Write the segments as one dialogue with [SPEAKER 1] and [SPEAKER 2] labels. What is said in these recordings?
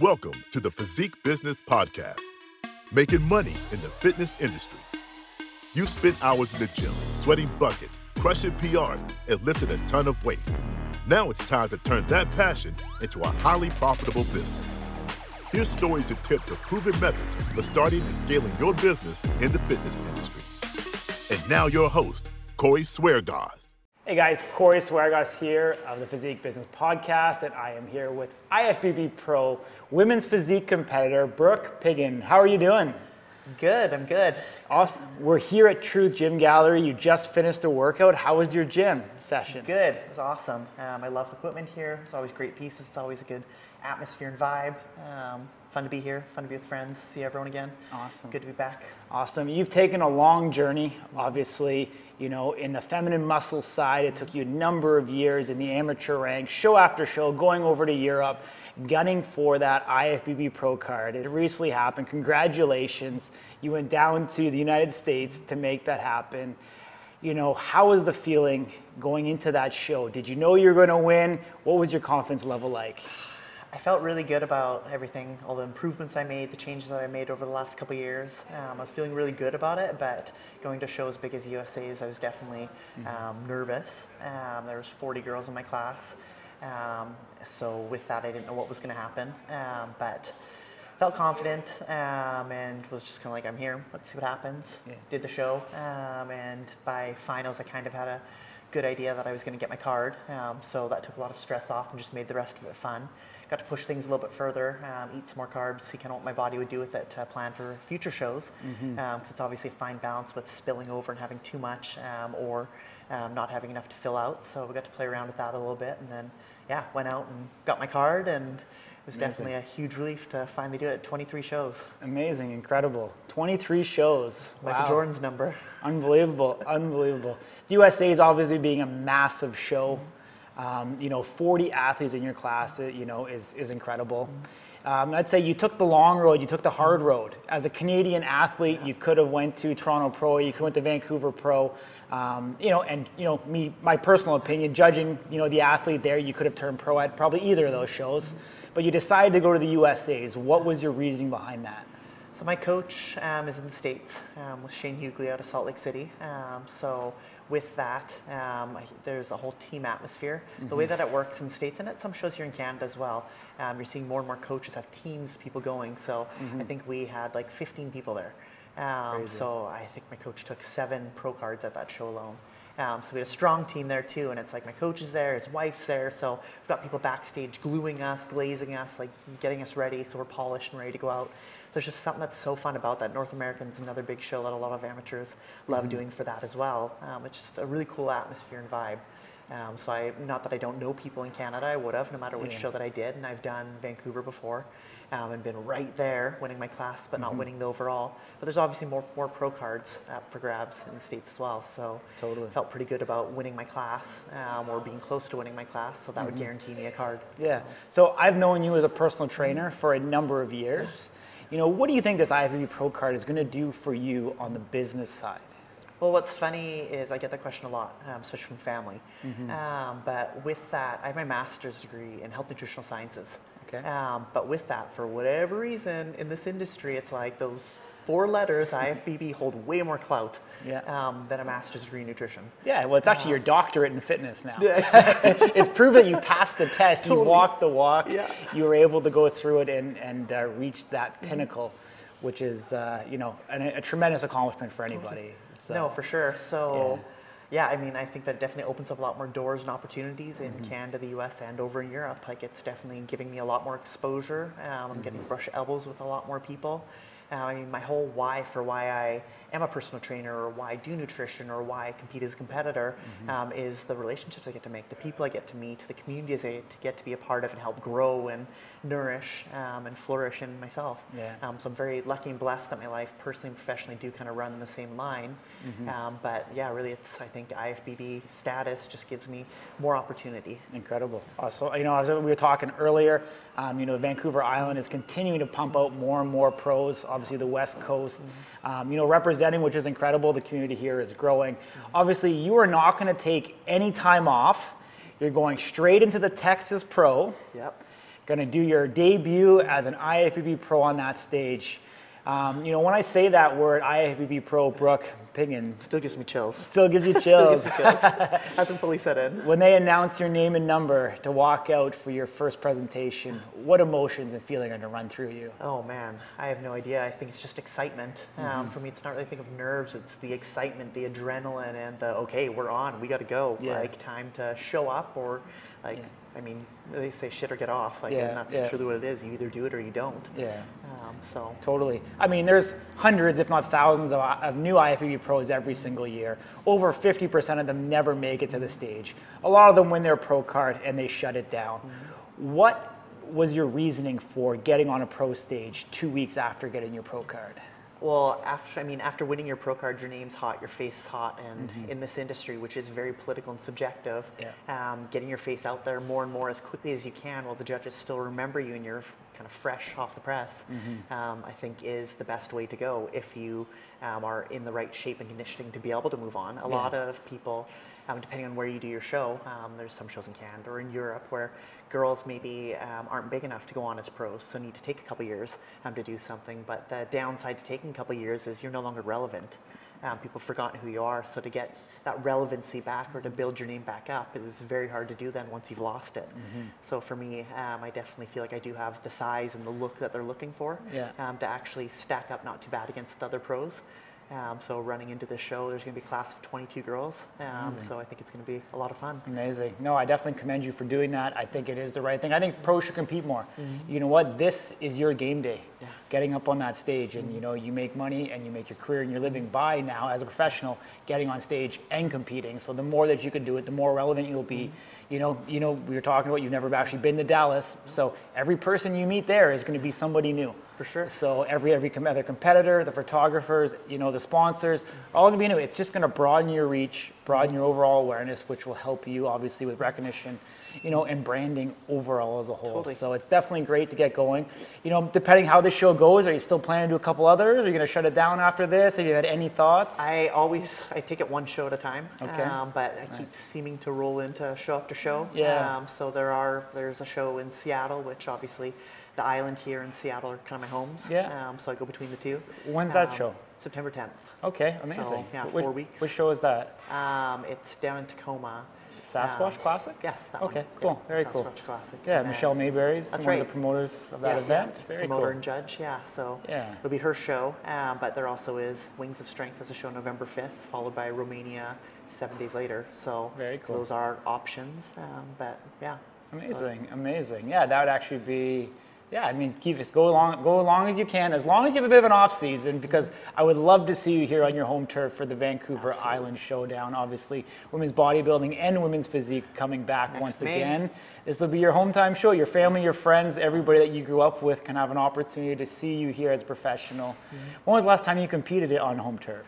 [SPEAKER 1] Welcome to the Physique Business Podcast, making money in the fitness industry. You've spent hours in the gym, sweating buckets, crushing PRs, and lifting a ton of weight. Now it's time to turn that passion into a highly profitable business. Here's stories and tips of proven methods for starting and scaling your business in the fitness industry. And now your host, Corey Sweargas.
[SPEAKER 2] Hey guys, Corey Sweargas here of the Physique Business Podcast, and I am here with IFBB Pro women's physique competitor Brooke Pighin. How are you doing?
[SPEAKER 3] Good, I'm good.
[SPEAKER 2] Awesome. We're here at Truth Gym Gallery. You just finished a workout. How was your gym session?
[SPEAKER 3] Good, it was awesome. Um, I love the equipment here. It's always great pieces. It's always a good atmosphere and vibe. Um, fun to be here, fun to be with friends, see everyone again.
[SPEAKER 2] Awesome.
[SPEAKER 3] Good to be back.
[SPEAKER 2] Awesome. You've taken a long journey, obviously, you know, in the feminine muscle side. It took you a number of years in the amateur ranks, show after show, going over to Europe, gunning for that IFBB Pro card. It recently happened. Congratulations. You went down to the United States to make that happen. You know, how was the feeling going into that show? Did you know you were going to win? What was your confidence level like?
[SPEAKER 3] I felt really good about everything, all the improvements I made, the changes that I made over the last couple years. Um, I was feeling really good about it, but going to shows big as USA's, I was definitely um, nervous. Um, there was 40 girls in my class, um, so with that, I didn't know what was going to happen, um, but felt confident um, and was just kind of like, I'm here. Let's see what happens.
[SPEAKER 2] Yeah.
[SPEAKER 3] Did the show, and by finals, I kind of had a good idea that I was going to get my card. Um, so that took a lot of stress off and just made the rest of it fun. Got to push things a little bit further, um, eat some more carbs, see kind of what my body would do with it to plan for future shows. Because it's obviously a fine balance with spilling over and having too much um, or um, not having enough to fill out. So we got to play around with that a little bit. And then, yeah, went out and got my card. And it was definitely a huge relief to finally do it. 23 shows.
[SPEAKER 2] Amazing, incredible. 23 shows.
[SPEAKER 3] Michael
[SPEAKER 2] Wow.
[SPEAKER 3] Jordan's number.
[SPEAKER 2] Unbelievable, unbelievable. The USA is obviously being a massive show. Um, you know, 40 athletes in your class, uh, you know, is, is incredible. Um, I'd say you took the long road, you took the hard road. As a Canadian athlete, you could have went to Toronto Pro, you could have went to Vancouver Pro. Um, you know, and you know, me, my personal opinion, judging, you know, the athlete there, you could have turned pro at probably either of those shows. But you decided to go to the USA's. What was your reasoning behind that?
[SPEAKER 3] So my coach um, is in the States um, with Shane Hughley out of Salt Lake City. Um, so with that, um, I- there's a whole team atmosphere. The way that it works in States and at some shows here in Canada as well, um, you're seeing more and more coaches have teams people going. So I think we had like 15 people there. Um, so I think my coach took seven pro cards at that show alone. Um, so we had a strong team there too, and it's like my coach is there, his wife's there, so we've got people backstage gluing us, glazing us, like getting us ready, so we're polished and ready to go out. There's just something that's so fun about that. North American's another big show that a lot of amateurs love doing for that as well. Um, it's just a really cool atmosphere and vibe. Um, so I, not that I don't know people in Canada, I would have, no matter which
[SPEAKER 2] Yeah.
[SPEAKER 3] show that I did, and I've done Vancouver before, um, and been right there winning my class, but not winning the overall. But there's obviously more more pro cards up for grabs in the states as well. So
[SPEAKER 2] Totally.
[SPEAKER 3] felt pretty good about winning my class um, or being close to winning my class. So that would guarantee me a card.
[SPEAKER 2] Yeah. So I've known you as a personal trainer for a number of years. You know, what do you think this IFBB Pro card is going to do for you on the business side?
[SPEAKER 3] Well, what's funny is I get that question a lot, um, especially from family. Um, but with that, I have my master's degree in health nutritional sciences.
[SPEAKER 2] Okay.
[SPEAKER 3] Um, but with that, for whatever reason, in this industry, it's like those four letters, IFBB, hold way more clout
[SPEAKER 2] Yeah.
[SPEAKER 3] um, than a master's degree in nutrition.
[SPEAKER 2] Yeah, well, it's actually your doctorate in fitness now. it's proven you passed the test, you walked the walk,
[SPEAKER 3] Yeah.
[SPEAKER 2] you were able to go through it and, and uh, reach that pinnacle, which is, uh, you know, an, a tremendous accomplishment for anybody. So,
[SPEAKER 3] No, for sure. So, yeah. I mean, I think that definitely opens up a lot more doors and opportunities in
[SPEAKER 2] Mm-hmm.
[SPEAKER 3] Canada, the US, and over in Europe. Like, it's definitely giving me a lot more exposure. Um, I'm getting brush elbows with a lot more people. Uh, I mean, my whole why for why I am a personal trainer or why I do nutrition or why I compete as a competitor
[SPEAKER 2] Mm-hmm.
[SPEAKER 3] um, is the relationships I get to make, the people I get to meet, the communities I get to, get to be a part of and help grow and nourish um, and flourish in myself.
[SPEAKER 2] Yeah.
[SPEAKER 3] Um, so I'm very lucky and blessed that my life personally and professionally do kind of run the same line.
[SPEAKER 2] Mm-hmm.
[SPEAKER 3] Um, but yeah, really, it's I think IFBB status just gives me more opportunity.
[SPEAKER 2] Incredible. Uh, so, you know, as we were talking earlier, um, you know, Vancouver Island is continuing to pump out more and more pros. Obviously, the West Coast, um, you know, representing, which is incredible. The community here is growing. Obviously, you are not going to take any time off. You're going straight into the Texas Pro.
[SPEAKER 3] Yep.
[SPEAKER 2] going to do your debut as an IFBB pro on that stage. Um, you know, when I say that word, IFBB pro, Brooke Pighin,
[SPEAKER 3] Still gives me chills.
[SPEAKER 2] still gives you
[SPEAKER 3] Still
[SPEAKER 2] chills.
[SPEAKER 3] gives me chills. Hasn't fully set in.
[SPEAKER 2] when they announce your name and number to walk out for your first presentation, what emotions and feeling are going to run through you?
[SPEAKER 3] Oh man, I have no idea. I think it's just excitement. Um, for me, it's not really think of nerves. It's the excitement, the adrenaline, and the okay, we're on. We got to go.
[SPEAKER 2] Yeah.
[SPEAKER 3] Like time to show up, or like
[SPEAKER 2] Yeah.
[SPEAKER 3] I mean, they say shit or get off. Like,
[SPEAKER 2] Yeah,
[SPEAKER 3] and that's
[SPEAKER 2] yeah.
[SPEAKER 3] truly what it is. You either do it or you don't.
[SPEAKER 2] Yeah.
[SPEAKER 3] Um, Um, so
[SPEAKER 2] Totally. I mean, there's hundreds, if not thousands, of, of new IFBB pros every single year. Over 50% of them never make it to the stage. A lot of them win their pro card and they shut it down. Mm-hmm. What was your reasoning for getting on a pro stage two weeks after getting your pro card?
[SPEAKER 3] Well, after I mean, after winning your pro card, your name's hot, your face's hot, and mm-hmm. in this industry, which is very political and subjective,
[SPEAKER 2] Yeah.
[SPEAKER 3] um, getting your face out there more and more as quickly as you can, while the judges still remember you and you're kind of fresh off the press, um, I think is the best way to go if you um, are in the right shape and conditioning to be able to move on. A
[SPEAKER 2] Yeah.
[SPEAKER 3] lot of people, um, depending on where you do your show, um, there's some shows in Canada or in Europe where girls maybe um, aren't big enough to go on as pros, so need to take a couple years um, to do something. But the downside to taking a couple years is you're no longer relevant. Um, people have forgotten who you are, so to get that relevancy back or to build your name back up is very hard to do then once you've lost it. So for me, um, I definitely feel like I do have the size and the look that they're looking for
[SPEAKER 2] Yeah.
[SPEAKER 3] um, to actually stack up not too bad against the other pros. Um, so running into this show, there's going to be a class of 22 girls. Um, so I think it's going to be a lot of fun.
[SPEAKER 2] Amazing. No, I definitely commend you for doing that. I think it is the right thing. I think pros should compete more. You know what? This is your game day.
[SPEAKER 3] Yeah.
[SPEAKER 2] Getting up on that stage and you know you make money and you make your career and you're living by now as a professional getting on stage and competing. So the more that you can do it, the more relevant you'll be. Mm-hmm. You know, you know we were talking about you've never actually been to Dallas. So every person you meet there is going to be somebody new.
[SPEAKER 3] For sure.
[SPEAKER 2] So every every other competitor, the photographers, you know, the sponsors, all going to be new. It's just going to broaden your reach, broaden your overall awareness, which will help you obviously with recognition, you know, and branding overall as a whole.
[SPEAKER 3] Totally.
[SPEAKER 2] So it's definitely great to get going. You know, depending how this show goes, are you still planning to do a couple others? Are you going to shut it down after this? Have you had any thoughts?
[SPEAKER 3] I always I take it one show at a time.
[SPEAKER 2] Okay.
[SPEAKER 3] Um, but I keep seeming to roll into show after show.
[SPEAKER 2] Yeah.
[SPEAKER 3] Um, so there are there's a show in Seattle, which obviously the island here in Seattle are kind of my homes.
[SPEAKER 2] Yeah.
[SPEAKER 3] Um, so I go between the two.
[SPEAKER 2] When's that
[SPEAKER 3] Um,
[SPEAKER 2] show?
[SPEAKER 3] September 10th.
[SPEAKER 2] Okay, amazing.
[SPEAKER 3] yeah,
[SPEAKER 2] Which-
[SPEAKER 3] four weeks.
[SPEAKER 2] Which show is that?
[SPEAKER 3] Um, it's down in Tacoma.
[SPEAKER 2] Sasquatch
[SPEAKER 3] Um,
[SPEAKER 2] Classic?
[SPEAKER 3] Yes.
[SPEAKER 2] Okay, cool. Very
[SPEAKER 3] Sasquatch
[SPEAKER 2] cool.
[SPEAKER 3] Sasquatch Classic.
[SPEAKER 2] Yeah,
[SPEAKER 3] And
[SPEAKER 2] Michelle Mayberry's one of the promoters of that
[SPEAKER 3] Yeah,
[SPEAKER 2] event.
[SPEAKER 3] yeah.
[SPEAKER 2] Very
[SPEAKER 3] Promoter
[SPEAKER 2] cool.
[SPEAKER 3] and judge, yeah. So
[SPEAKER 2] Yeah.
[SPEAKER 3] it'll be her show, um, but there also is Wings of Strength as a show November 5th, followed by Romania seven days later. So,
[SPEAKER 2] Very
[SPEAKER 3] so
[SPEAKER 2] cool.
[SPEAKER 3] those are options, um, but yeah.
[SPEAKER 2] Amazing, amazing. Yeah, that would actually be. Yeah, I mean, keep it go along, go as long as you can, as long as you have a bit of an off season, because I would love to see you here on your home turf for the Vancouver Island Showdown. Obviously, women's bodybuilding and women's physique coming back
[SPEAKER 3] Next
[SPEAKER 2] once
[SPEAKER 3] May.
[SPEAKER 2] again. This will be your home time show. Your family, your friends, everybody that you grew up with can have an opportunity to see you here as a professional.
[SPEAKER 3] Mm-hmm.
[SPEAKER 2] When was the last time you competed on home turf?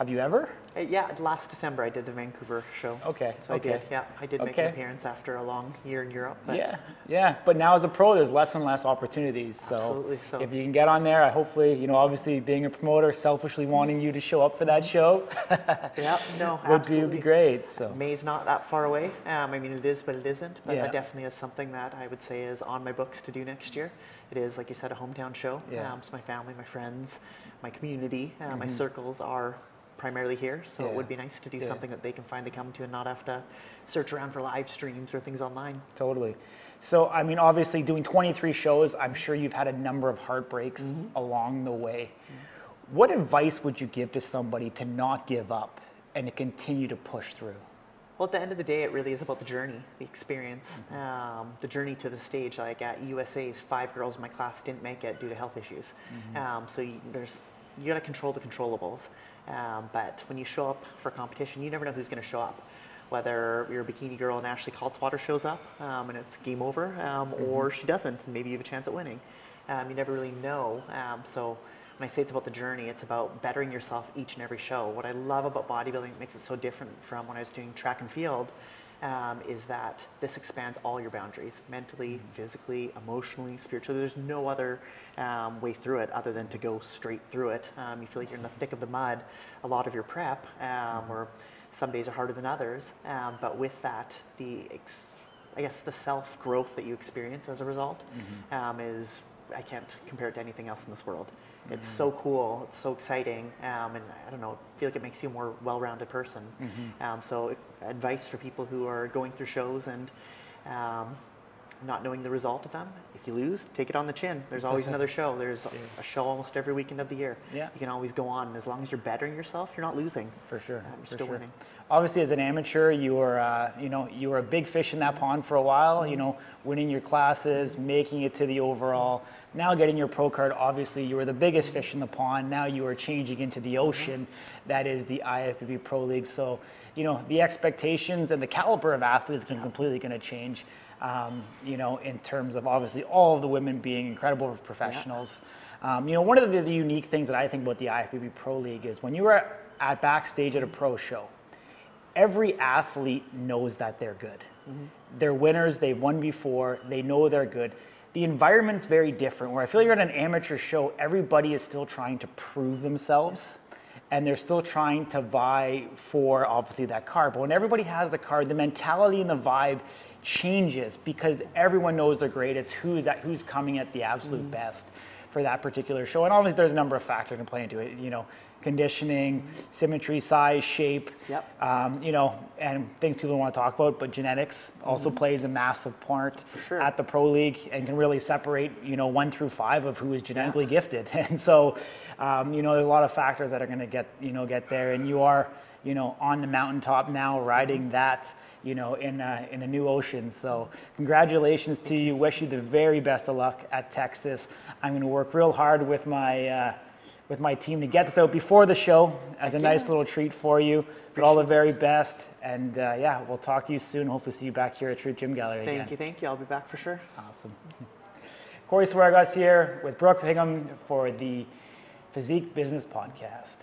[SPEAKER 2] Have you ever?
[SPEAKER 3] Uh, yeah, last December I did the Vancouver show.
[SPEAKER 2] Okay,
[SPEAKER 3] So
[SPEAKER 2] okay.
[SPEAKER 3] I did, yeah. I did make
[SPEAKER 2] Okay.
[SPEAKER 3] an appearance after a long year in Europe. But
[SPEAKER 2] Yeah, yeah. But now as a pro, there's less and less opportunities. So,
[SPEAKER 3] Absolutely, so-
[SPEAKER 2] if you can get on there, I hopefully, you know, obviously being a promoter, selfishly wanting you to show up for that show
[SPEAKER 3] Yeah, no,
[SPEAKER 2] would be,
[SPEAKER 3] absolutely.
[SPEAKER 2] would be great. So,
[SPEAKER 3] May's not that far away. Um, I mean, it is, but it isn't. But
[SPEAKER 2] Yeah.
[SPEAKER 3] it definitely is something that I would say is on my books to do next year. It is, like you said, a hometown show.
[SPEAKER 2] Yeah.
[SPEAKER 3] Um, so my family, my friends, my community, uh, my circles are primarily here. So
[SPEAKER 2] Mm-hmm. Yeah.
[SPEAKER 3] it would be nice to do
[SPEAKER 2] Yeah.
[SPEAKER 3] something that they can finally come to and not have to search around for live streams or things online.
[SPEAKER 2] totally. So, I mean, obviously, doing 23 shows, I'm sure you've had a number of heartbreaks
[SPEAKER 3] Mm-hmm.
[SPEAKER 2] along the way. What advice would you give to somebody to not give up and to continue to push through?
[SPEAKER 3] Well, at the end of the day, it really is about the journey, the experience,
[SPEAKER 2] Mm-hmm.
[SPEAKER 3] um, the journey to the stage. Like at USA's, five girls in my class didn't make it due to health issues.
[SPEAKER 2] Mm-hmm.
[SPEAKER 3] Um, so you, there's you got to control the controllables. Um, but when you show up for a competition, you never know who's going to show up. Whether you're bikini girl and Ashley Kaltwasser shows up um, and it's game over, um,
[SPEAKER 2] Mm-hmm.
[SPEAKER 3] or she doesn't, and maybe you have a chance at winning. Um, you never really know. Um, so when I say it's about the journey, it's about bettering yourself each and every show. What I love about bodybuilding that makes it so different from when I was doing track and field um, is that this expands all your boundaries mentally, physically, emotionally, spiritually. There's no other um, way through it other than to go straight through it. Um, you feel like you're in the thick of the mud a lot of your prep, um, or some days are harder than others. Um, but with that, the ex- I guess the self growth that you experience as a result um, is I can't compare it to anything else in this world. It's so cool. It's so exciting, um, and I don't know. I feel like it makes you a more well-rounded person. Um, so, advice for people who are going through shows and um, not knowing the result of them. If you lose, take it on the chin. There's always another show. There's a show almost every weekend of the year.
[SPEAKER 2] Yeah.
[SPEAKER 3] You can always go on. As long as you're bettering yourself, you're not losing.
[SPEAKER 2] For sure.
[SPEAKER 3] Um, you're
[SPEAKER 2] for
[SPEAKER 3] still
[SPEAKER 2] sure.
[SPEAKER 3] winning.
[SPEAKER 2] Obviously, as an amateur, you were, uh, you know, you were a big fish in that pond for a while. You know, winning your classes, making it to the overall. Now getting your pro card. Obviously, you were the biggest fish in the pond. Now you are changing into the ocean. That is the IFBB Pro League. So, you know, the expectations and the caliber of athletes are completely going to change. Um, you know, in terms of obviously all of the women being incredible professionals. Um, you know, one of the, the unique things that I think about the IFBB Pro League is when you are at backstage at a pro show, every athlete knows that they're good. They're winners, they've won before, they know they're good. The environment's very different. Where I feel you're at an amateur show, everybody is still trying to prove themselves and they're still trying to vie for obviously that car. But when everybody has the car, the mentality and the vibe changes because everyone knows they're great. It's who's at who's coming at the absolute mm. best for that particular show. And obviously there's a number of factors to play into it. You know, conditioning, symmetry, size, shape.
[SPEAKER 3] Yep.
[SPEAKER 2] Um, you know, and things people want to talk about, but genetics also plays a massive part
[SPEAKER 3] sure.
[SPEAKER 2] at the pro league and can really separate, you know, one through five of who is genetically gifted. And so, um, you know, there's a lot of factors that are going to get, you know, get there. And you are, you know, on the mountaintop now, riding that, you know, in a, in a new ocean. So, congratulations to you. Wish you the very best of luck at Texas. I'm going to work real hard with my. Uh, with my team to get this out before the show as a nice little treat for you. But all the very best. And uh, yeah, we'll talk to you soon. Hopefully, see you back here at Truth Gym Gallery
[SPEAKER 3] Thank
[SPEAKER 2] again.
[SPEAKER 3] you, thank you. I'll be back for sure.
[SPEAKER 2] Awesome. Corey Swargas here with Brooke Pighin for the Physique Business Podcast.